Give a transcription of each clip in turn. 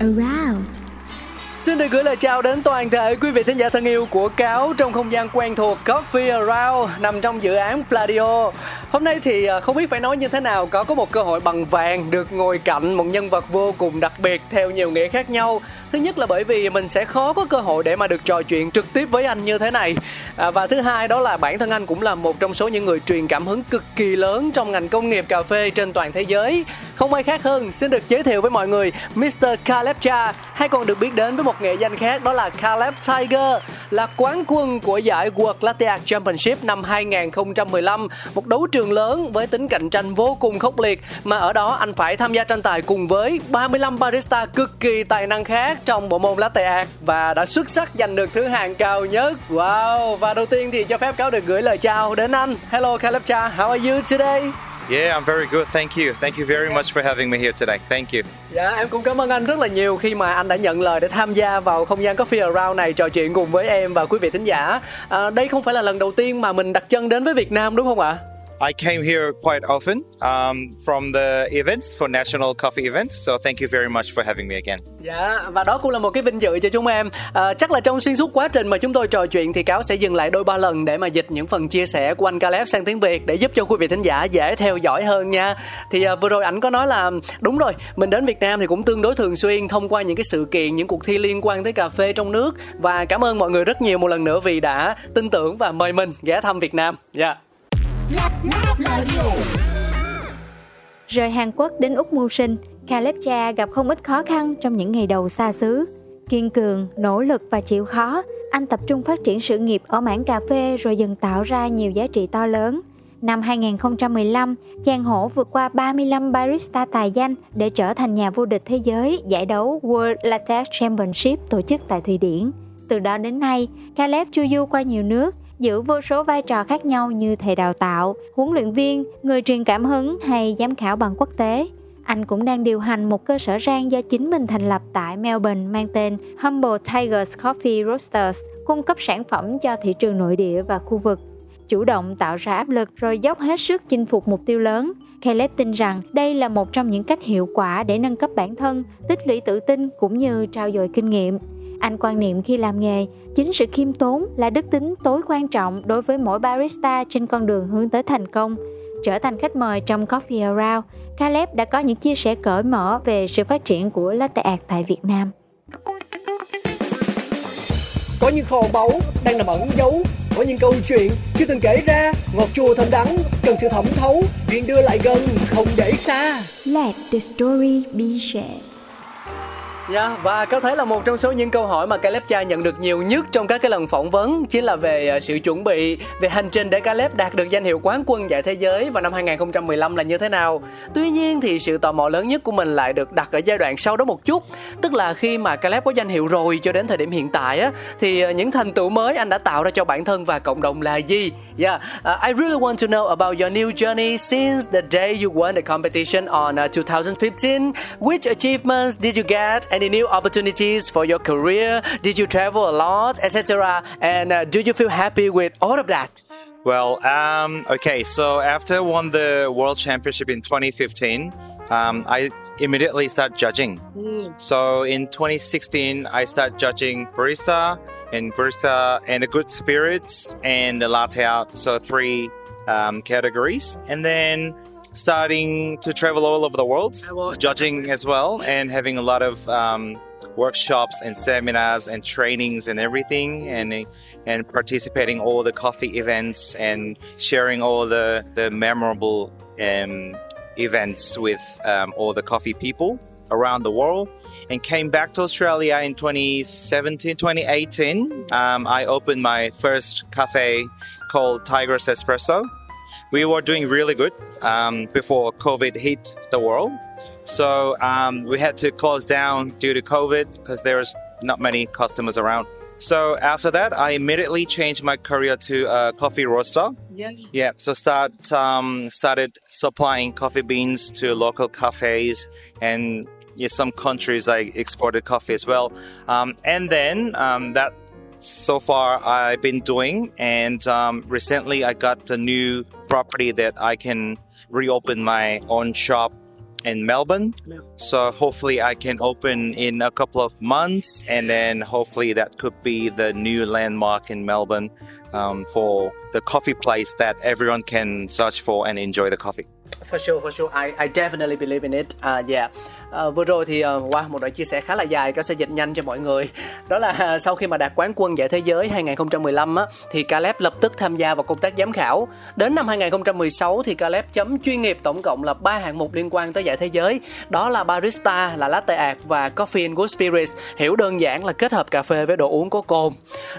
Around. Xin được gửi lời chào đến toàn thể quý vị thính giả thân yêu của Cáo trong không gian quen thuộc Coffee Around nằm trong dự án Pladio. Hôm nay thì à, không biết phải nói như thế nào có có một cơ hội bằng vàng được ngồi cạnh một nhân vật vô cùng đặc biệt theo nhiều nghĩa khác nhau. Thứ nhất là bởi vì mình sẽ khó có cơ hội để mà được trò chuyện trực tiếp với anh như thế này. À, và thứ hai đó là bản thân anh cũng là một trong số những người truyền cảm hứng cực kỳ lớn trong ngành công nghiệp cà phê trên toàn thế giới. Không ai khác hơn xin được giới thiệu với mọi người Mr. Caleb Cha hay còn được biết đến với một nghệ danh khác đó là Caleb Tiger là quán quân của giải World Latte Art Championship năm 2015 một đấu trường lớn với tính cạnh tranh vô cùng khốc liệt mà ở đó anh phải tham gia tranh tài cùng với 35 barista cực kỳ tài năng khác trong bộ môn latte art và đã xuất sắc giành được thứ hạng cao nhất wow và đầu tiên thì cho phép cáo được gửi lời chào đến anh hello Caleb Cha how are you today Yeah, I'm very good. Thank you. Thank you very much for having me here today. Thank you. Dạ, em cũng cảm ơn anh rất là nhiều khi mà anh đã nhận lời để tham gia vào không gian Coffee Around này trò chuyện cùng với em và quý vị thính giả. À, đây không phải là lần đầu tiên mà mình đặt chân đến với Việt Nam đúng không ạ? I came here quite often um, from the events for national coffee events. So thank you very much for having me again. Dạ, và đó cũng là một cái vinh dự cho chúng em. À, chắc là trong xuyên suốt quá trình mà chúng tôi trò chuyện thì Cáo sẽ dừng lại đôi ba lần để mà dịch những phần chia sẻ của anh Caleb sang tiếng Việt để giúp cho quý vị thính giả dễ theo dõi hơn nha. Thì à, vừa rồi ảnh có nói là đúng rồi, mình đến Việt Nam thì cũng tương đối thường xuyên thông qua những cái sự kiện, những cuộc thi liên quan tới cà phê trong nước và cảm ơn mọi người rất nhiều một lần nữa vì đã tin tưởng và mời mình ghé thăm Việt Nam. Dạ. Rời Hàn Quốc đến Úc mưu sinh, Caleb Cha gặp không ít khó khăn trong những ngày đầu xa xứ. Kiên cường, nỗ lực và chịu khó, anh tập trung phát triển sự nghiệp ở mảng cà phê rồi dần tạo ra nhiều giá trị to lớn. Năm 2015, chàng hổ vượt qua 35 barista tài danh để trở thành nhà vô địch thế giới giải đấu World Latte Championship tổ chức tại Thụy Điển. Từ đó đến nay, Caleb chu du qua nhiều nước, giữ vô số vai trò khác nhau như thầy đào tạo, huấn luyện viên, người truyền cảm hứng hay giám khảo bằng quốc tế. Anh cũng đang điều hành một cơ sở rang do chính mình thành lập tại Melbourne mang tên Humble Tigers Coffee Roasters, cung cấp sản phẩm cho thị trường nội địa và khu vực. Chủ động tạo ra áp lực rồi dốc hết sức chinh phục mục tiêu lớn. Caleb tin rằng đây là một trong những cách hiệu quả để nâng cấp bản thân, tích lũy tự tin cũng như trao dồi kinh nghiệm. Anh quan niệm khi làm nghề, chính sự khiêm tốn là đức tính tối quan trọng đối với mỗi barista trên con đường hướng tới thành công. Trở thành khách mời trong Coffee Around, Caleb đã có những chia sẻ cởi mở về sự phát triển của latte art tại Việt Nam. Có những kho báu đang nằm ẩn giấu Có những câu chuyện chưa từng kể ra Ngọt chua thơm đắng Cần sự thẩm thấu Chuyện đưa lại gần Không để xa Let the story be shared. Dạ, và có thể là một trong số những câu hỏi mà Caleb Cha nhận được nhiều nhất trong các cái lần phỏng vấn chính là về à, sự chuẩn bị, về hành trình để Caleb đạt được danh hiệu quán quân giải thế giới vào năm 2015 là như thế nào. Tuy nhiên thì sự tò mò lớn nhất của mình lại được đặt ở giai đoạn sau đó một chút, tức là khi mà Caleb có danh hiệu rồi cho đến thời điểm hiện tại á thì à, những thành tựu mới anh đã tạo ra cho bản thân và cộng đồng là gì? Yeah, uh, I really want to know about your new journey since the day you won the competition on uh, 2015. Which achievements did you get? Any new opportunities for your career? Did you travel a lot, etc.? And uh, do you feel happy with all of that? Well, um, okay. So after I won the World Championship in 2015, um, I immediately start judging. So in 2016, I start judging barista and barista and the good spirits and the latte art. So three um, categories, and then starting to travel all over the world, judging as well, and having a lot of um, workshops and seminars and trainings and everything, and and participating all the coffee events and sharing all the the memorable um, events with um, all the coffee people around the world and came back to Australia in 2017, 2018. Um, I opened my first cafe called Tiger's Espresso. We were doing really good um, before COVID hit the world. So um, we had to close down due to COVID because there was not many customers around. So after that, I immediately changed my career to a coffee roaster. Yeah. Yeah, so start um, started supplying coffee beans to local cafes and yeah, some countries I exported coffee as well. Um, and then um, that so far I've been doing, and um, recently I got a new property that I can reopen my own shop in Melbourne. So hopefully I can open in a couple of months, and then hopefully that could be the new landmark in Melbourne um, for the coffee place that everyone can search for and enjoy the coffee. For sure, for sure. I, I definitely believe in it. À, yeah. À, vừa rồi thì ờ, qua wow, một đoạn chia sẻ khá là dài, cao sẽ dịch nhanh cho mọi người. Đó là sau khi mà đạt quán quân giải thế giới 2015 á, thì Caleb lập tức tham gia vào công tác giám khảo. Đến năm 2016 thì Caleb chấm chuyên nghiệp tổng cộng là ba hạng mục liên quan tới giải thế giới. Đó là barista, là latte art và coffee and good spirits. Hiểu đơn giản là kết hợp cà phê với đồ uống có cồn.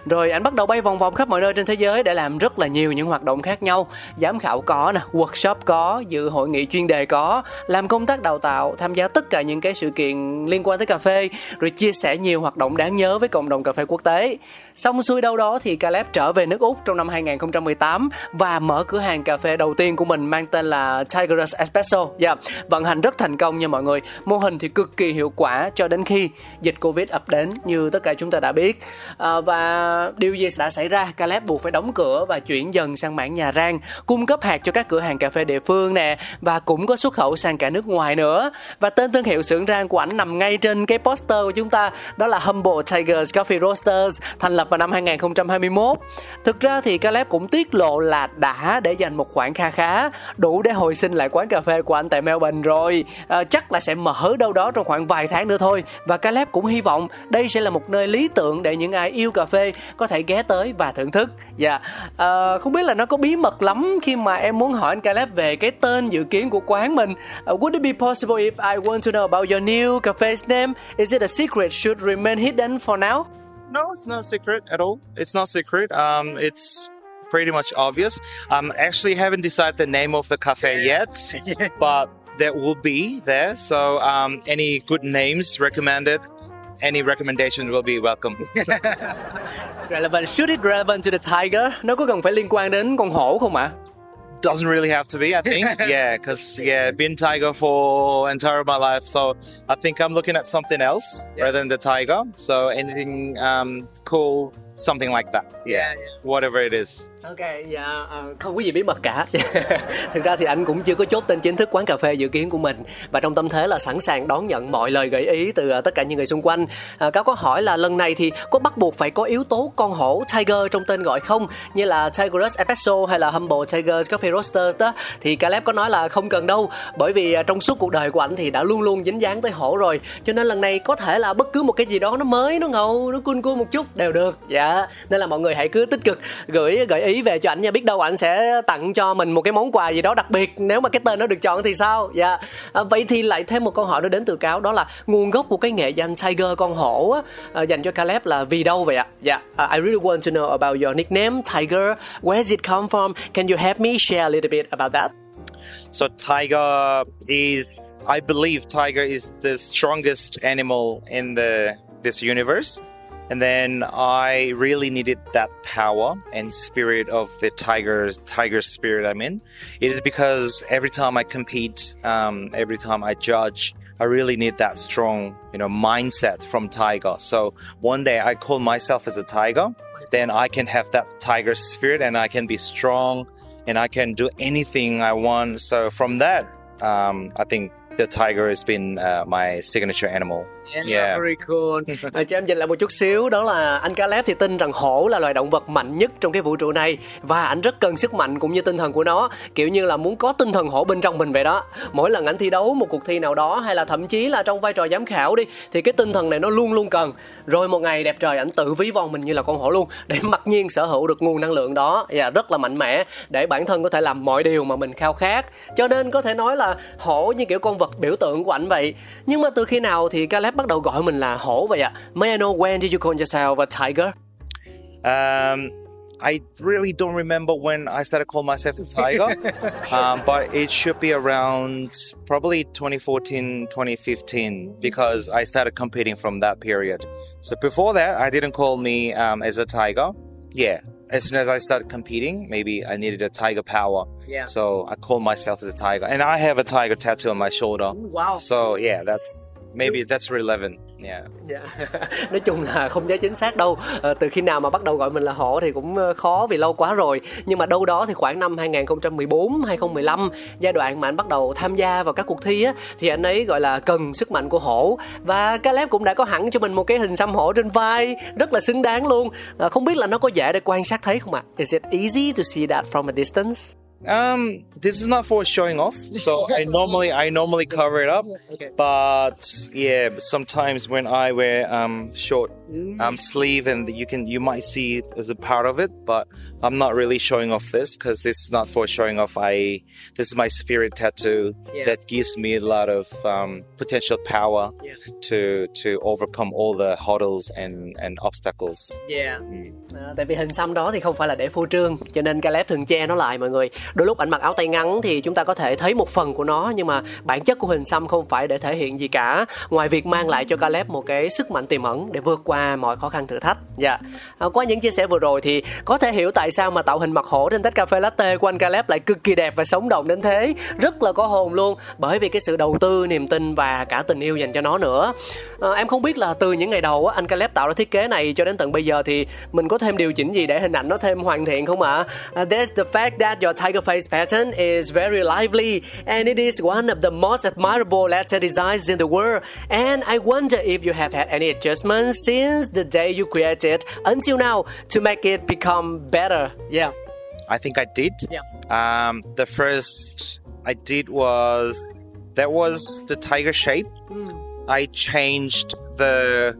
Rồi anh bắt đầu bay vòng vòng khắp mọi nơi trên thế giới để làm rất là nhiều những hoạt động khác nhau. Giám khảo có nè, workshop có, dự hội nghị chuyên đề có, làm công tác đào tạo, tham gia tất cả những cái sự kiện liên quan tới cà phê, rồi chia sẻ nhiều hoạt động đáng nhớ với cộng đồng cà phê quốc tế. Xong xuôi đâu đó thì Caleb trở về nước Úc trong năm 2018 và mở cửa hàng cà phê đầu tiên của mình mang tên là Tiger's Espresso. Yeah, vận hành rất thành công nha mọi người. Mô hình thì cực kỳ hiệu quả cho đến khi dịch Covid ập đến như tất cả chúng ta đã biết. À, và điều gì đã xảy ra? Caleb buộc phải đóng cửa và chuyển dần sang mảng nhà rang, cung cấp hạt cho các cửa hàng cà phê địa phương nè và cũng có xuất khẩu sang cả nước ngoài nữa. Và tên thương hiệu xưởng rang của ảnh nằm ngay trên cái poster của chúng ta, đó là Humble Tigers Coffee Roasters, thành lập vào năm 2021. Thực ra thì Caleb cũng tiết lộ là đã để dành một khoản kha khá đủ để hồi sinh lại quán cà phê của anh tại Melbourne rồi. À, chắc là sẽ mở đâu đó trong khoảng vài tháng nữa thôi. Và Caleb cũng hy vọng đây sẽ là một nơi lý tưởng để những ai yêu cà phê có thể ghé tới và thưởng thức. Dạ, yeah. à, không biết là nó có bí mật lắm khi mà em muốn hỏi anh Caleb về cái tên dự kiến của quán mình. Uh, would it be possible if I want to know about your new cafe's name? Is it a secret? Should remain hidden for now? No, it's not a secret at all. It's not secret. Um, it's pretty much obvious. Um, actually haven't decided the name of the cafe yet, but that will be there. So um, any good names recommended, any recommendation will be welcome. It's relevant. Should it relevant to the tiger? Nó có cần phải liên quan đến con hổ không ạ? Doesn't really have to be, I think. yeah, because yeah, been tiger for entire of my life, so I think I'm looking at something else rather than the tiger. So anything um, cool, something like that. Yeah, whatever it is. Ok, dạ uh, không có gì bí mật cả. Thực ra thì anh cũng chưa có chốt tên chính thức quán cà phê dự kiến của mình và trong tâm thế là sẵn sàng đón nhận mọi lời gợi ý từ uh, tất cả những người xung quanh. Ờ, uh, cáo có hỏi là lần này thì có bắt buộc phải có yếu tố con hổ Tiger trong tên gọi không? Như là Tiger's Espresso hay là Humble Tigers Coffee Roasters đó thì Caleb có nói là không cần đâu bởi vì uh, trong suốt cuộc đời của anh thì đã luôn luôn dính dáng tới hổ rồi cho nên lần này có thể là bất cứ một cái gì đó nó mới nó ngầu nó cool cool một chút đều được dạ nên là mọi người hãy cứ tích cực gửi gợi ý về cho ảnh nha biết đâu ảnh sẽ tặng cho mình một cái món quà gì đó đặc biệt. Nếu mà cái tên nó được chọn thì sao? Dạ. À, vậy thì lại thêm một câu hỏi nữa đến từ cáo đó là nguồn gốc của cái nghệ danh tiger con hổ á, à, dành cho Caleb là vì đâu vậy ạ? Dạ. Uh, I really want to know about your nickname tiger. Where did it come from? Can you help me share a little bit about that? So tiger is, I believe, tiger is the strongest animal in the this universe. And then I really needed that power and spirit of the tiger's tiger spirit. I'm in. It is because every time I compete, um, every time I judge, I really need that strong, you know, mindset from tiger. So one day I call myself as a tiger, then I can have that tiger spirit and I can be strong and I can do anything I want. So from that, um, I think the tiger has been uh, my signature animal. Yeah. Very cool. À, cho em nhìn lại một chút xíu đó là anh Caleb thì tin rằng hổ là loài động vật mạnh nhất trong cái vũ trụ này và anh rất cần sức mạnh cũng như tinh thần của nó kiểu như là muốn có tinh thần hổ bên trong mình vậy đó. Mỗi lần anh thi đấu một cuộc thi nào đó hay là thậm chí là trong vai trò giám khảo đi thì cái tinh thần này nó luôn luôn cần. Rồi một ngày đẹp trời anh tự ví von mình như là con hổ luôn để mặc nhiên sở hữu được nguồn năng lượng đó. Và rất là mạnh mẽ để bản thân có thể làm mọi điều mà mình khao khát. Cho nên có thể nói là hổ như kiểu con vật biểu tượng của ảnh vậy. Nhưng mà từ khi nào thì Caleb bắt đầu gọi mình là hổ vậy ạ May I know when did you call yourself a tiger Um, I really don't remember when I started calling myself a tiger, um, but it should be around probably 2014, 2015, because I started competing from that period. So before that, I didn't call me um, as a tiger. Yeah, as soon as I started competing, maybe I needed a tiger power. Yeah. So I called myself as a tiger, and I have a tiger tattoo on my shoulder. wow So yeah, that's maybe that's relevant. Yeah. yeah dạ. nói chung là không nhớ chính xác đâu. À, từ khi nào mà bắt đầu gọi mình là hổ thì cũng ờ, khó vì lâu quá rồi. Nhưng mà đâu đó thì khoảng năm 2014 2015 giai đoạn mà anh bắt đầu tham gia vào các cuộc thi á thì anh ấy gọi là cần sức mạnh của hổ. Và Caleb cũng đã có hẳn cho mình một cái hình xăm hổ trên vai rất là xứng đáng luôn. À, không biết là nó có dễ để quan sát thấy không ạ? Is it easy to see that from a distance? Um, this is not for showing off, so I normally I normally cover it up. But yeah, sometimes when I wear um short um sleeve and you can you might see as a part of it, but I'm not really showing off this because this is not for showing off. I this is my spirit tattoo Yeah. that gives me a lot of um, potential power Yeah. to to overcome all the hurdles and and obstacles. Yeah. À, tại vì hình xăm đó thì không phải là để phô trương cho nên Caleb thường che nó lại mọi người đôi lúc ảnh mặc áo tay ngắn thì chúng ta có thể thấy một phần của nó nhưng mà bản chất của hình xăm không phải để thể hiện gì cả ngoài việc mang lại cho Caleb một cái sức mạnh tiềm ẩn để vượt qua mọi khó khăn thử thách. Dạ. À, qua những chia sẻ vừa rồi thì có thể hiểu tại sao mà tạo hình mặt hổ trên tách cà phê latte của anh Caleb lại cực kỳ đẹp và sống động đến thế. Rất là có hồn luôn bởi vì cái sự đầu tư niềm tin và cả tình yêu dành cho nó nữa. À, em không biết là từ những ngày đầu á, anh Caleb tạo ra thiết kế này cho đến tận bây giờ thì mình có thêm điều chỉnh gì để hình ảnh nó thêm hoàn thiện không ạ? Uh, there's the fact that your tiger face pattern is very lively and it is one of the most admirable letter designs in the world. And I wonder if you have had any adjustments since? The day you created until now to make it become better. Yeah. I think I did. Yeah. Um, the first I did was that was the tiger shape. I changed the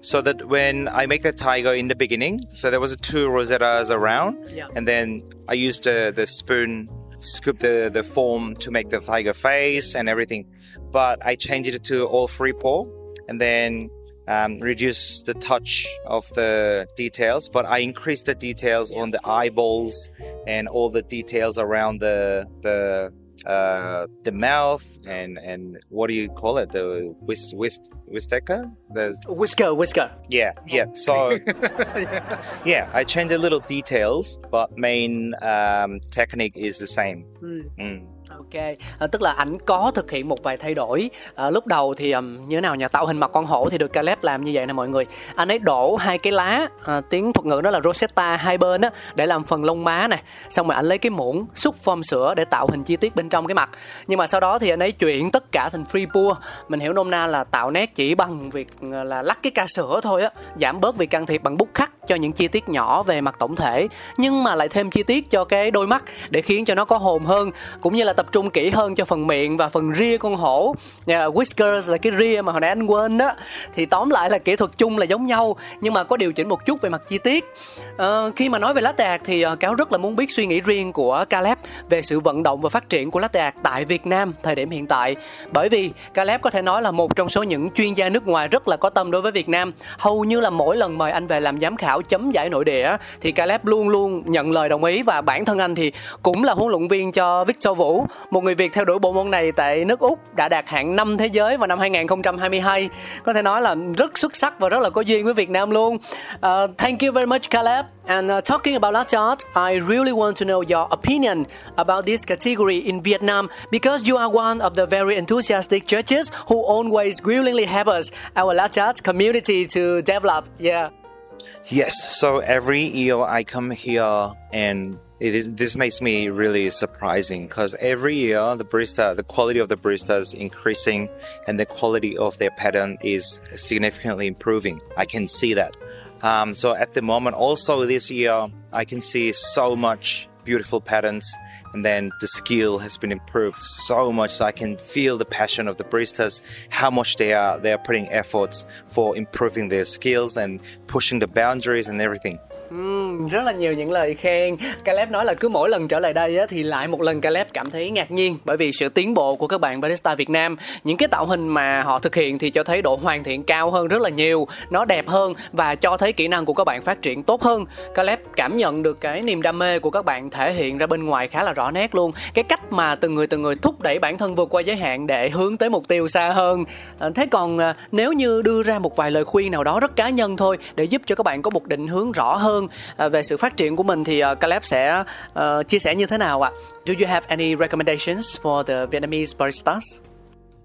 so that when I make the tiger in the beginning, so there was two rosettas around, Yeah. and then I used the the spoon scoop the the form to make the tiger face and everything, but I changed it to all three paw, and then. Um, reduce the touch of the details, but I increase the details on the eyeballs and all the details around the the uh, the mouth and and what do you call it? The whisk whisk whisker? There's Whisker, whisker. yeah yeah. So yeah, I change the little details, but main um, technique is the same. Mm. Ok, à, tức là ảnh có thực hiện một vài thay đổi. À, lúc đầu thì um, như thế nào nhà Tạo hình mặt con hổ thì được Caleb làm như vậy nè mọi người. Anh ấy đổ hai cái lá, à, tiếng thuật ngữ đó là Rosetta hai bên á để làm phần lông má này. Xong rồi anh lấy cái muỗng xúc form sữa để tạo hình chi tiết bên trong cái mặt. Nhưng mà sau đó thì anh ấy chuyển tất cả thành free pour. Mình hiểu nôm na là tạo nét chỉ bằng việc là lắc cái ca sữa thôi á, giảm bớt việc can thiệp bằng bút khắc cho những chi tiết nhỏ về mặt tổng thể, nhưng mà lại thêm chi tiết cho cái đôi mắt để khiến cho nó có hồn hơn, cũng như là tập trung kỹ hơn cho phần miệng và phần ria con hổ. Yeah, whiskers là cái ria mà hồi nãy anh quên đó. Thì tóm lại là kỹ thuật chung là giống nhau, nhưng mà có điều chỉnh một chút về mặt chi tiết. uh, khi mà nói về lá tạc thì uh, cáo rất là muốn biết suy nghĩ riêng của Caleb về sự vận động và phát triển của lá tạc tại Việt Nam thời điểm hiện tại. Bởi vì Caleb có thể nói là một trong số những chuyên gia nước ngoài rất là có tâm đối với Việt Nam. Hầu như là mỗi lần mời anh về làm giám khảo chấm giải nội địa thì Caleb luôn luôn nhận lời đồng ý và bản thân anh thì cũng là huấn luyện viên cho Victor Vũ, một người Việt theo đuổi bộ môn này tại nước Úc đã đạt hạng năm thế giới vào năm 2022. Có thể nói là rất xuất sắc và rất là có duyên với Việt Nam luôn. Uh, thank you very much Caleb. And uh, talking about latte art, I really want to know your opinion about this category in Vietnam because you are one of the very enthusiastic judges who always willingly help us, our latte art community to develop. Yeah. Yes. So every year I come here and it is this makes me really surprising because every year the barista the quality of the barista is increasing and the quality of their pattern is significantly improving i can see that um, so at the moment also this year i can see so much beautiful patterns and then the skill has been improved so much so i can feel the passion of the baristas how much they are they are putting efforts for improving their skills and pushing the boundaries and everything Uhm, rất là nhiều những lời khen. Caleb nói là cứ mỗi lần trở lại đây á, thì lại một lần Caleb cảm thấy ngạc nhiên bởi vì sự tiến bộ của các bạn barista Việt Nam. Những cái tạo hình mà họ thực hiện thì cho thấy độ hoàn thiện cao hơn rất là nhiều nó đẹp hơn và cho thấy kỹ năng của các bạn phát triển tốt hơn. Caleb cảm nhận được cái niềm đam mê của các bạn thể hiện ra bên ngoài khá là rõ nét luôn. Cái cách mà từng người từng người thúc đẩy bản thân vượt qua giới hạn để hướng tới mục tiêu xa hơn. À, thế còn à, nếu như đưa ra một vài lời khuyên nào đó rất cá nhân thôi để giúp cho các bạn có một định hướng rõ hơn hơn về sự phát triển của mình thì Caleb sẽ chia sẻ như thế nào ạ? Do you have any recommendations for the Vietnamese baristas?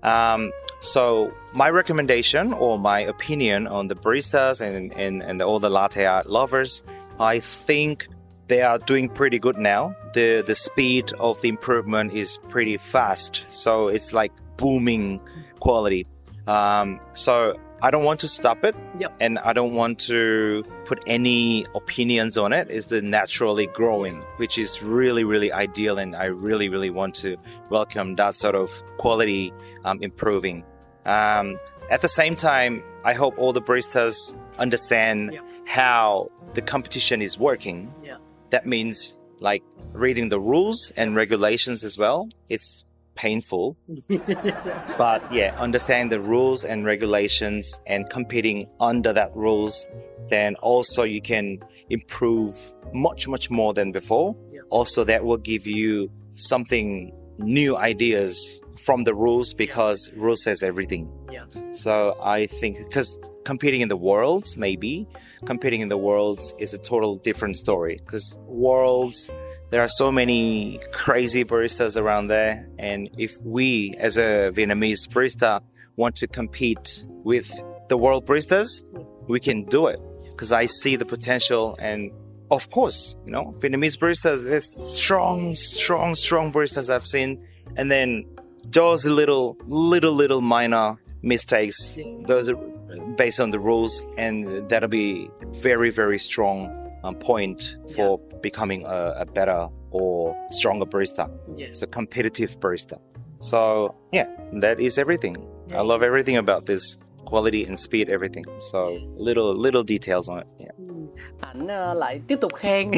Um, so my recommendation or my opinion on the baristas and, and, and all the latte art lovers, I think they are doing pretty good now. The the speed of the improvement is pretty fast. So it's like booming quality. Um, so I don't want to stop it. Yep. And I don't want to put any opinions on it. It's the naturally growing, which is really, really ideal. And I really, really want to welcome that sort of quality um, improving. Um, at the same time, I hope all the baristas understand Yep. how the competition is working. Yeah. That means like reading the rules and regulations as well. It's painful. but yeah, understand the rules and regulations and competing under that rules, then also you can improve much, much more than before. Yeah. Also, that will give you something new ideas from the rules because rules says everything. Yeah. So I think because competing in the worlds, maybe competing in the worlds is a total different story because worlds there are so many crazy baristas around there and if we as a vietnamese barista want to compete with the world baristas we can do it. Because i see the potential and of course you know vietnamese baristas there's strong strong strong baristas i've seen and then those little little little minor mistakes those are based on the rules and that'll be very very strong um, point for becoming a, a better or stronger barista. Yes. It's a competitive barista. So yeah, that is everything. I love everything about this quality and speed, everything. So little little details on it. Yeah. Ảnh ờ, lại tiếp tục khen.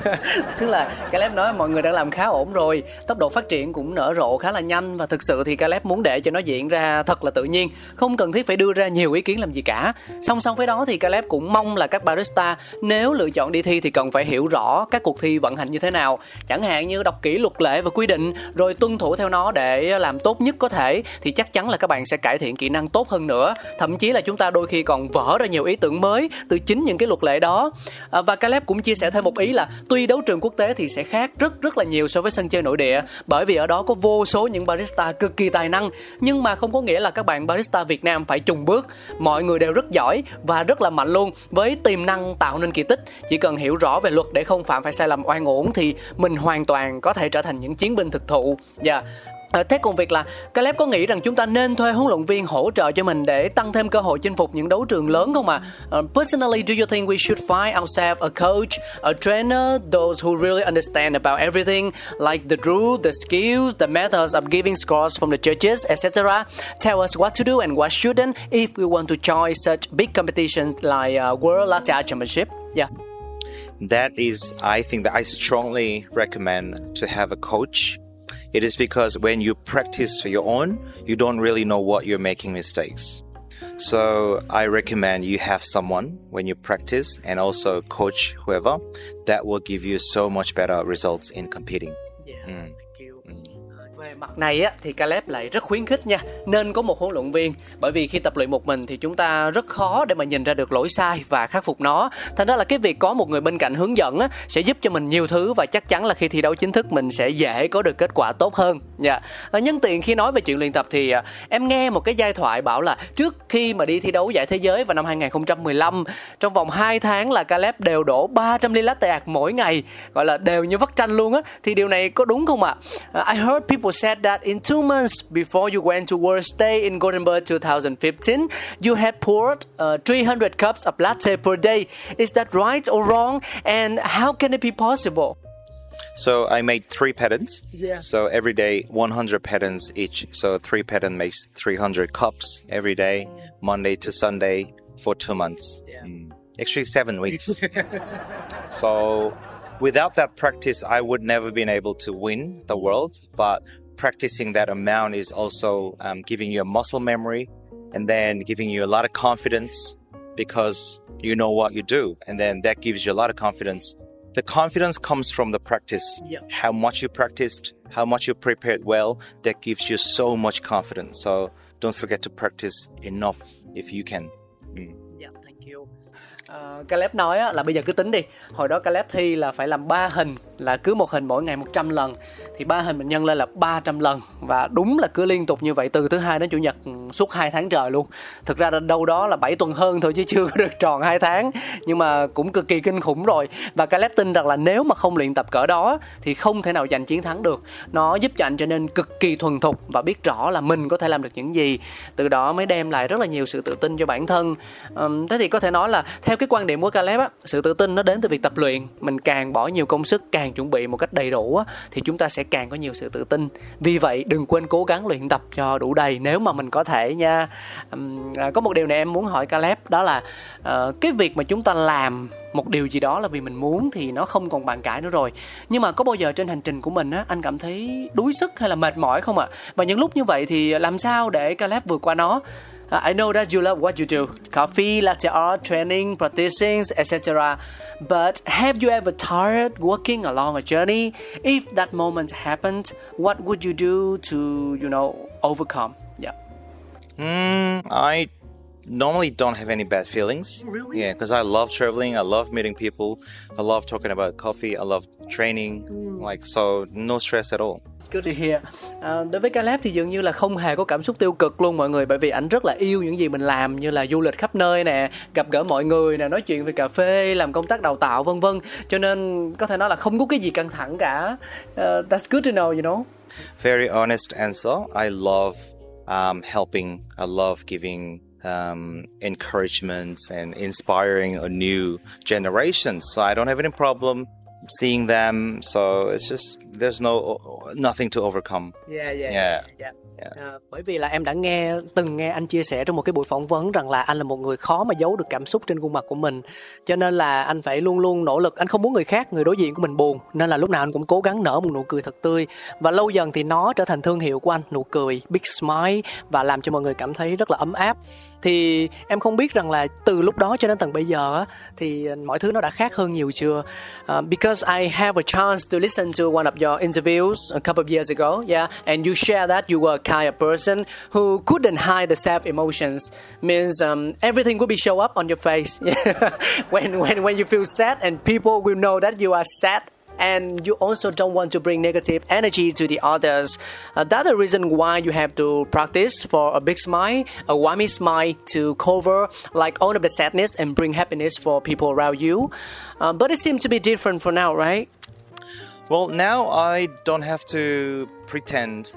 Tức là Caleb nói mọi người đang làm khá ổn rồi, tốc độ phát triển cũng nở rộ khá là nhanh và thực sự thì Caleb muốn để cho nó diễn ra thật là tự nhiên, không cần thiết phải đưa ra nhiều ý kiến làm gì cả. Song song với đó thì Caleb cũng mong là các barista nếu lựa chọn đi thi thì cần phải hiểu rõ các cuộc thi vận hành như thế nào. Chẳng hạn như đọc kỹ luật lệ và quy định, rồi tuân thủ theo nó để làm tốt nhất có thể, thì chắc chắn là các bạn sẽ cải thiện kỹ năng tốt hơn nữa. Thậm chí là chúng ta đôi khi còn vỡ ra nhiều ý tưởng mới từ chính những cái luật lệ đó. À, và Caleb cũng chia sẻ thêm một ý là tuy đấu trường quốc tế thì sẽ khác rất rất là nhiều so với sân chơi nội địa bởi vì ở đó có vô số những barista cực kỳ tài năng. Nhưng mà không có nghĩa là các bạn barista Việt Nam phải trùng bước. Mọi người đều rất giỏi và rất là mạnh luôn với tiềm năng tạo nên kỳ tích. Chỉ cần hiểu rõ về luật để không phạm phải sai lầm oan uổng thì mình hoàn toàn có thể trở thành những chiến binh thực thụ. Và yeah. Ờ, thế còn việc là Caleb có nghĩ rằng chúng ta nên thuê huấn luyện viên hỗ trợ cho mình để tăng thêm cơ hội chinh phục những đấu trường lớn không ạ? À? Uh, personally, do you think we should find ourselves a coach, a trainer, those who really understand about everything, like the rule the skills, the methods of giving scores from the judges, etc. Tell us what to do and what shouldn't if we want to join such big competitions like uh, World Latte Championship. Yeah. That is, I think that I strongly recommend to have a coach. It is because when you practice for your own, you don't really know what you're making mistakes. So I recommend you have someone when you practice and also coach whoever that will give you so much better results in competing. Yeah, Mm. Mặt này á thì Caleb lại rất khuyến khích nha nên có một huấn luyện viên bởi vì khi tập luyện một mình thì chúng ta rất khó để mà nhìn ra được lỗi sai và khắc phục nó thành ra là cái việc có một người bên cạnh hướng dẫn á sẽ giúp cho mình nhiều thứ và chắc chắn là khi thi đấu chính thức mình sẽ dễ có được kết quả tốt hơn nha yeah. nhân tiện khi nói về chuyện luyện tập thì à, em nghe một cái giai thoại bảo là trước khi mà đi thi đấu giải thế giới vào năm 2015 trong vòng 2 tháng là Caleb đều đổ 300 ly latte art mỗi ngày gọi là đều như vắt chanh luôn á thì điều này có đúng không ạ? à? I heard people say said that in two months before you went to World Stay in Gothenburg 2015 you had poured uh, 300 cups of latte per day. Is that right or wrong? And how can it be possible? So I made three patterns. Yeah. So every day, 100 patterns each. So three pattern makes 300 cups every day, Monday to Sunday for two months. Yeah. Mm. Actually, seven weeks. so without that practice, I would never been able to win the world. But practicing that amount is also um, giving you a muscle memory and then giving you a lot of confidence because you know what you do. And then that gives you a lot of confidence the confidence comes from the practice. Yep. How much you practiced, how much you prepared well, that gives you so much confidence. So don't forget to practice enough if you can. Mm. Yeah, thank you. Uh, Caleb nói là bây giờ cứ tính đi Hồi đó Caleb thi là phải làm 3 hình Là cứ một hình mỗi ngày 100 lần Thì ba hình mình nhân lên là 300 lần. Và đúng là cứ liên tục như vậy Từ thứ hai đến chủ nhật ừ, suốt 2 tháng trời luôn. Thực ra đâu đó là 7 tuần hơn thôi Chứ chưa có được tròn 2 tháng. Nhưng mà cũng cực kỳ kinh khủng rồi. Và Caleb tin rằng là nếu mà không luyện tập cỡ đó Thì không thể nào giành chiến thắng được. Nó giúp cho anh trở nên cực kỳ thuần thục Và biết rõ là mình có thể làm được những gì. Từ đó mới đem lại rất là nhiều sự tự tin cho bản thân. Uhm, Thế thì có thể nói là Theo cái quan điểm của Caleb á sự tự tin nó đến từ việc tập luyện. Mình càng bỏ nhiều công sức càng càng chuẩn bị một cách đầy đủ á thì chúng ta sẽ càng có nhiều sự tự tin. Vì vậy đừng quên cố gắng luyện tập cho đủ đầy. Nếu mà mình có thể nha um, có một điều này em muốn hỏi Caleb đó là uh, cái việc mà chúng ta làm một điều gì đó là vì mình muốn thì nó không còn bàn cãi nữa rồi. Nhưng mà có bao giờ trên hành trình của mình á anh cảm thấy đuối sức hay là mệt mỏi không ạ? À? và những lúc như vậy thì làm sao để Caleb vượt qua nó? I know that you love what you do coffee, latte art, training, practicing, etc. But have you ever tired walking along a journey? If that moment happened, what would you do to, you know, overcome? Yeah. Mm, I normally don't have any bad feelings. Really? Yeah, because I love traveling. I love meeting people. I love talking about coffee. I love training. Like so, no stress at all. Good to hear. À, đối với Caleb thì dường như là không hề có cảm xúc tiêu cực luôn mọi người bởi vì anh rất là yêu những gì mình làm như là du lịch khắp nơi nè, gặp gỡ mọi người nè, nói chuyện về cà phê, làm công tác đào tạo vân vân. Cho nên có thể nói là không có cái gì căng thẳng cả. Uh, that's good to know, you know. Very honest answer. I love um, helping. I love giving um, encouragements and inspiring a new generation. So I don't have any problem seeing them. So it's just there's no nothing to overcome. Yeah, yeah, Yeah. yeah. Yeah. À, bởi vì là em đã nghe từng nghe anh chia sẻ trong một cái buổi phỏng vấn rằng là anh là một người khó mà giấu được cảm xúc trên khuôn mặt của mình cho nên là anh phải luôn luôn nỗ lực anh không muốn người khác người đối diện của mình buồn nên là lúc nào anh cũng cố gắng nở một nụ cười thật tươi và lâu dần thì nó trở thành thương hiệu của anh nụ cười big smile và làm cho mọi người cảm thấy rất là ấm áp thì em không biết rằng là từ lúc đó cho đến tận bây giờ thì mọi thứ nó đã khác hơn nhiều chưa? Uh, because I have a chance to listen to one of your interviews a couple of years ago yeah and you share that you were a kind of person who couldn't hide the self emotions. Means um, everything will be show up on your face. When when when you feel sad and people will know that you are sad and you also don't want to bring negative energy to the others. Uh, that's the reason why you have to practice for a big smile, a warmy smile to cover like all of the sadness and bring happiness for people around you. Um, but it seems to be different for now, right? Well, now I don't have to pretend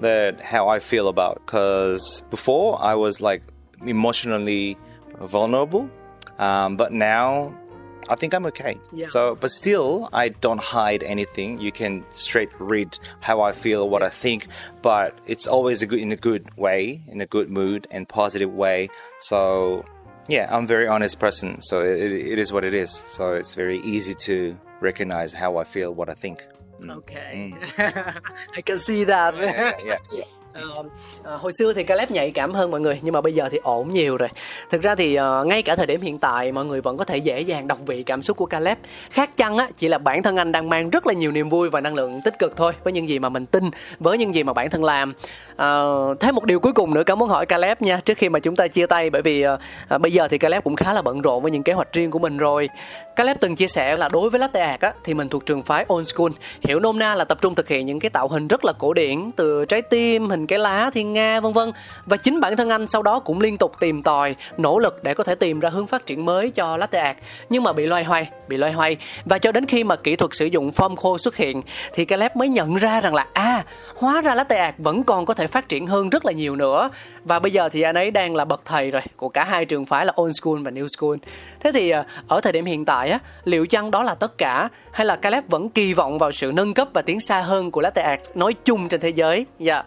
that how I feel about because before I was like emotionally vulnerable, um, but now I think I'm okay. Yeah. So, but still, I don't hide anything. You can straight read how I feel, what I think, but it's always a good in a good way, in a good mood and positive way. So, yeah, I'm a very honest person. So it, it is what it is. So it's very easy to recognize how I feel, what I think. Okay. Mm. I can see that. yeah, yeah, yeah. Uh, hồi xưa thì Caleb nhạy cảm hơn mọi người nhưng mà bây giờ thì ổn nhiều rồi. Thực ra thì uh, ngay cả thời điểm hiện tại mọi người vẫn có thể dễ dàng đọc vị cảm xúc của Caleb. Khác chăng á chỉ là bản thân anh đang mang rất là nhiều niềm vui và năng lượng tích cực thôi với những gì mà mình tin, với những gì mà bản thân làm. Uh, thêm một điều cuối cùng nữa cảm muốn hỏi Caleb nha trước khi mà chúng ta chia tay bởi vì uh, bây giờ thì Caleb cũng khá là bận rộn với những kế hoạch riêng của mình rồi. Caleb từng chia sẻ là đối với latte art á thì mình thuộc trường phái old school, hiểu nôm na là tập trung thực hiện những cái tạo hình rất là cổ điển từ trái tim, hình cái lá, thiên nga vân vân. Và chính bản thân anh sau đó cũng liên tục tìm tòi, nỗ lực để có thể tìm ra hướng phát triển mới cho latte art. Nhưng mà bị loay hoay, bị loay hoay. Và cho đến khi mà kỹ thuật sử dụng foam khô xuất hiện thì Caleb mới nhận ra rằng là à hóa ra latte art vẫn còn có thể phát triển hơn rất là nhiều nữa. Và bây giờ thì anh ấy đang là bậc thầy rồi của cả hai trường phái là old school và new school. Thế thì ờ, ở thời điểm hiện tại á liệu chăng đó là tất cả hay là Caleb vẫn kỳ vọng vào sự nâng cấp và tiến xa hơn của latte art nói chung trên thế giới? Dạ.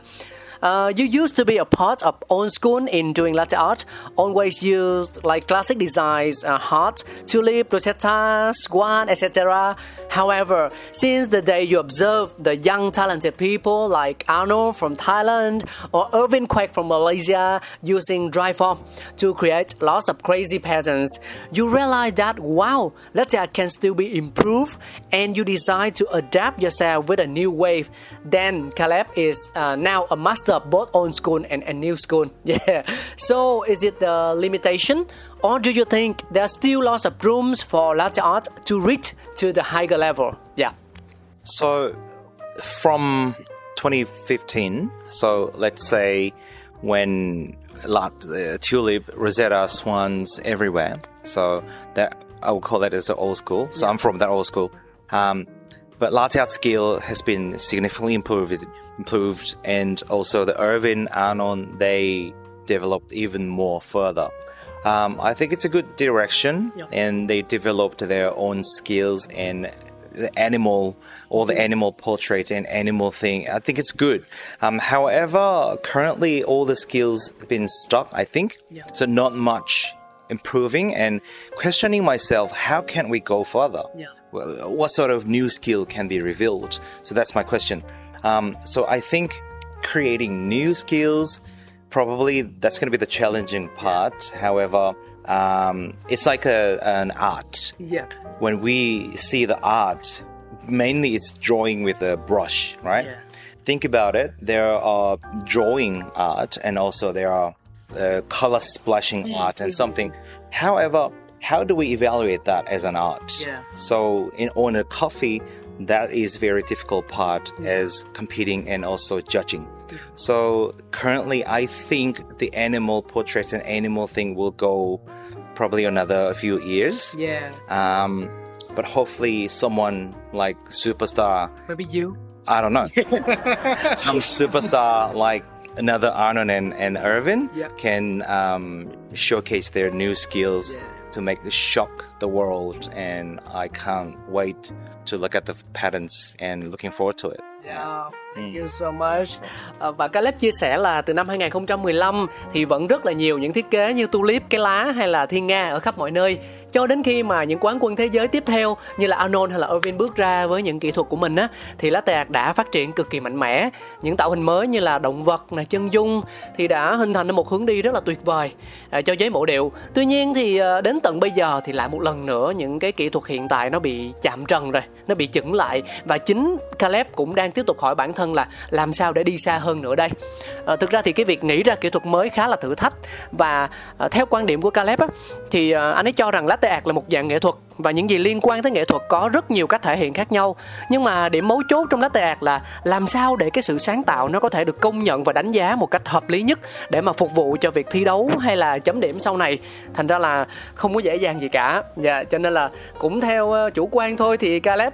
Uh, you used to be a part of old school in doing latte art, always used like classic designs, uh, heart, tulip, rosetta, swan, etc. However, since the day you observed the young talented people like Arnold from Thailand or Irvin Quack from Malaysia using dry form to create lots of crazy patterns, you realize that wow, latte art can still be improved and you decide to adapt yourself with a new wave. Then Caleb is uh, now a master of both old school and, and new school. Yeah. So is it the limitation or do you think there's still lots of rooms for latte art to reach to the higher level? Yeah. So from 2015, so let's say when uh, tulip, Rosetta, swans everywhere. So that I would call that as an old school. So I'm from that old school. Um, but latte art skill has been significantly improved, improved, and also the Irvin Arnon they developed even more further. Um, I think it's a good direction, Yeah. and they developed their own skills and the animal or the animal portrait and animal thing. I think it's good. Um, however, currently all the skills have been stuck. I think Yeah. so. Not much improving and questioning myself. How can we go further? Yeah. Well, what sort of new skill can be revealed? So that's my question. Um, so I think creating new skills probably that's going to be the challenging part. However, um, it's like a, an art Yeah. when we see the art, mainly it's drawing with a brush, right? Yeah. Think about it. There are drawing art and also there are uh, color splashing art and something. However, how do we evaluate that as an art? Yeah. So in on a coffee, that is very difficult part as competing and also judging. So currently, I think the animal portrait and animal thing will go probably another few years. Yeah. Um, but hopefully, someone like superstar, Maybe you. I don't know, some superstar like another Arnon and, and Irvin Yeah. can um, showcase their new skills Yeah. To make this shock the world. And I can't wait to look at the patterns and looking forward to it. Yeah, thank you so much. Ờ, và Caleb chia sẻ là từ năm 2015 thì vẫn rất là nhiều những thiết kế như tulip, cái lá hay là thiên nga ở khắp mọi nơi. Cho đến khi mà những quán quân thế giới tiếp theo như là Arnold hay là Irvin bước ra với những kỹ thuật của mình á thì latte art đã phát triển cực kỳ mạnh mẽ. Những tạo hình mới như là động vật này, chân dung thì đã hình thành một hướng đi rất là tuyệt vời à, cho giấy mộ điệu. Tuy nhiên thì à, đến tận bây giờ thì lại một lần nữa những cái kỹ thuật hiện tại nó bị chạm trần rồi, nó bị chững lại và chính Caleb cũng đang tiếp tục hỏi bản thân là làm sao để đi xa hơn nữa đây. À, thực ra thì cái việc nghĩ ra kỹ thuật mới khá là thử thách và à, theo quan điểm của Caleb á thì à, anh ấy cho rằng latte art là một dạng nghệ thuật và những gì liên quan tới nghệ thuật có rất nhiều cách thể hiện khác nhau. Nhưng mà điểm mấu chốt trong latte art là làm sao để cái sự sáng tạo nó có thể được công nhận và đánh giá một cách hợp lý nhất để mà phục vụ cho việc thi đấu hay là chấm điểm sau này. Thành ra là không có dễ dàng gì cả. Dạ cho nên là cũng theo ờ, chủ quan thôi thì Caleb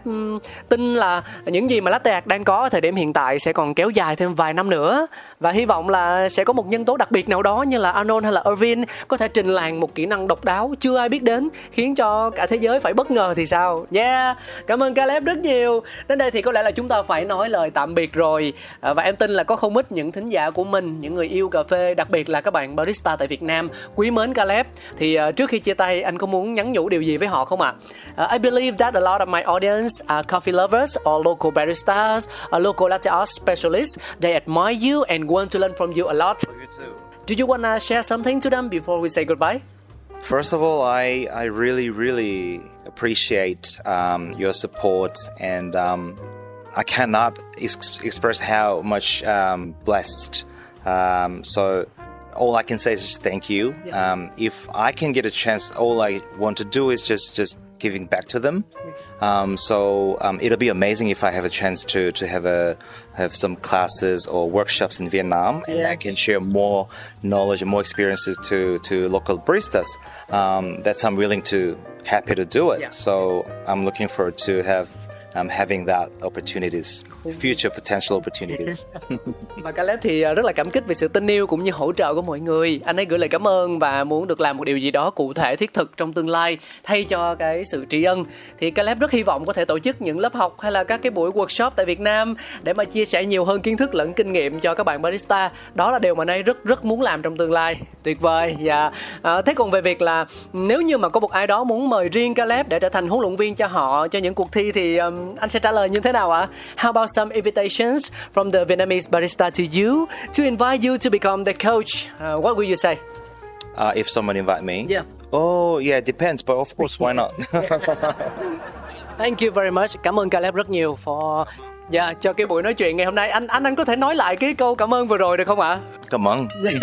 tin là những gì mà latte art đang có ở thời điểm hiện tại sẽ còn kéo dài thêm vài năm nữa và hy vọng là sẽ có một nhân tố đặc biệt nào đó như là Arnold hay là Irvin có thể trình làng một kỹ năng độc đáo chưa ai biết đến khiến cho cả thế giới giới phải bất ngờ thì sao nha yeah. cảm ơn Caleb rất nhiều đến đây thì có lẽ là chúng ta phải nói lời tạm biệt rồi à, và em tin là có không ít những thính giả của mình những người yêu cà phê đặc biệt là các bạn barista tại Việt Nam quý mến Caleb thì uh, trước khi chia tay anh có muốn nhắn nhủ điều gì với họ không ạ à? uh, I believe that a lot of my audience are coffee lovers or local baristas or local latte art specialists they admire you and want to learn from you a lot Do you want to share something to them before we say goodbye? First of all, I, I really, really appreciate um, your support, and um, I cannot ex- express how much um, blessed. Um, so, all I can say is just thank you. Yeah. Um, if I can get a chance, all I want to do is just just giving back to them. Um, so um, it'll be amazing if I have a chance to to have a have some classes or workshops in Vietnam, and Yeah. I can share more knowledge and more experiences to to local baristas. Um, that's I'm willing to happy to do it. Yeah. So I'm looking forward to have um, having that opportunities, future potential opportunities. Và Caleb thì ờ, rất là cảm kích về sự tin yêu cũng như hỗ trợ của mọi người. Anh ấy gửi lời cảm ơn và muốn được làm một điều gì đó cụ thể thiết thực trong tương lai thay cho cái sự tri ân. Thì Caleb rất hy vọng có thể tổ chức những lớp học hay là các cái buổi workshop tại Việt Nam để mà chia sẻ nhiều hơn kiến thức lẫn kinh nghiệm cho các bạn barista. Đó là điều mà anh ấy rất rất muốn làm trong tương lai. Tuyệt vời. Dạ. À, thế còn về việc là nếu như mà có một ai đó muốn mời riêng Caleb để trở thành huấn luyện viên cho họ cho những cuộc thi thì um, anh sẽ trả lời như thế nào ạ? How about some invitations from the Vietnamese barista to you to invite you to become the coach? Uh, what will you say? Uh, if someone invite me, Yeah. Oh yeah, it depends, but of course, why not? Thank you very much. Cảm ơn Caleb rất nhiều for Dạ, cho cái buổi nói chuyện ngày hôm nay. Anh anh anh có thể nói lại cái câu cảm ơn vừa rồi được không ạ? Come on.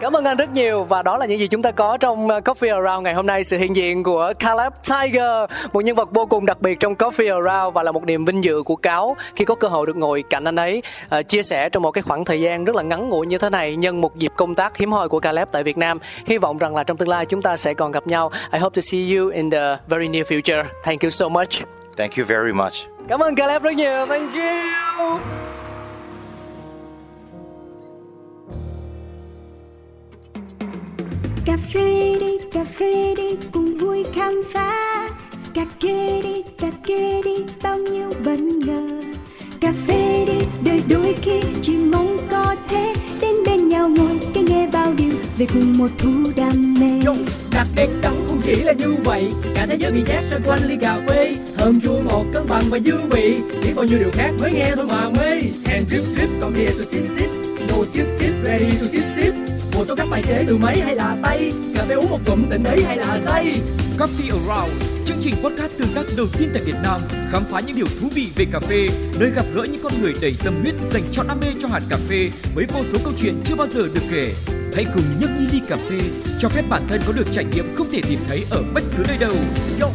Cảm ơn anh rất nhiều. Và đó là những gì chúng ta có trong uh, Coffee Around ngày hôm nay. Sự hiện diện của Caleb Tiger một nhân vật vô cùng đặc biệt trong Coffee Around và là một niềm vinh dự của cáo khi có cơ hội được ngồi cạnh anh ấy. Uh, chia sẻ trong một cái khoảng thời gian rất là ngắn ngủi như thế này nhân một dịp công tác hiếm hoi của Caleb tại Việt Nam. Hy vọng rằng là trong tương lai chúng ta sẽ còn gặp nhau. I hope to see you in the very near future. Thank you so much. Thank you very much. Cảm ơn Caleb rất nhiều thank you. Cà phê đi cà phê đi cùng vui khám phá. Cà kê đi cà kê đi bao nhiêu bất ngờ. Cà phê đi đời đôi khi chỉ mong có thế đến bên nhau ngồi cái nghe bao điều về cùng một thú đam mê. Đặc biệt đắng không chỉ là như vậy cả thế giới bị chát xoay quanh ly cà phê thơm chua ngọt cân bằng và dư vị. Biết bao nhiêu điều khác mới nghe thôi mà mê. And drip drip còn here to sip sip no skip skip ready to sip sip một số các bài chế từ máy hay là tay. Cà phê uống một cụm tỉnh ấy hay là say. Coffee Around, chương trình podcast tương tác đầu tiên tại Việt Nam, khám phá những điều thú vị về cà phê, nơi gặp gỡ những con người đầy tâm huyết dành cho đam mê cho hạt cà phê với vô số câu chuyện chưa bao giờ được kể. Hãy cùng nhấc ly ly cà phê, cho phép bản thân có được trải nghiệm không thể tìm thấy ở bất cứ nơi đâu. Yo,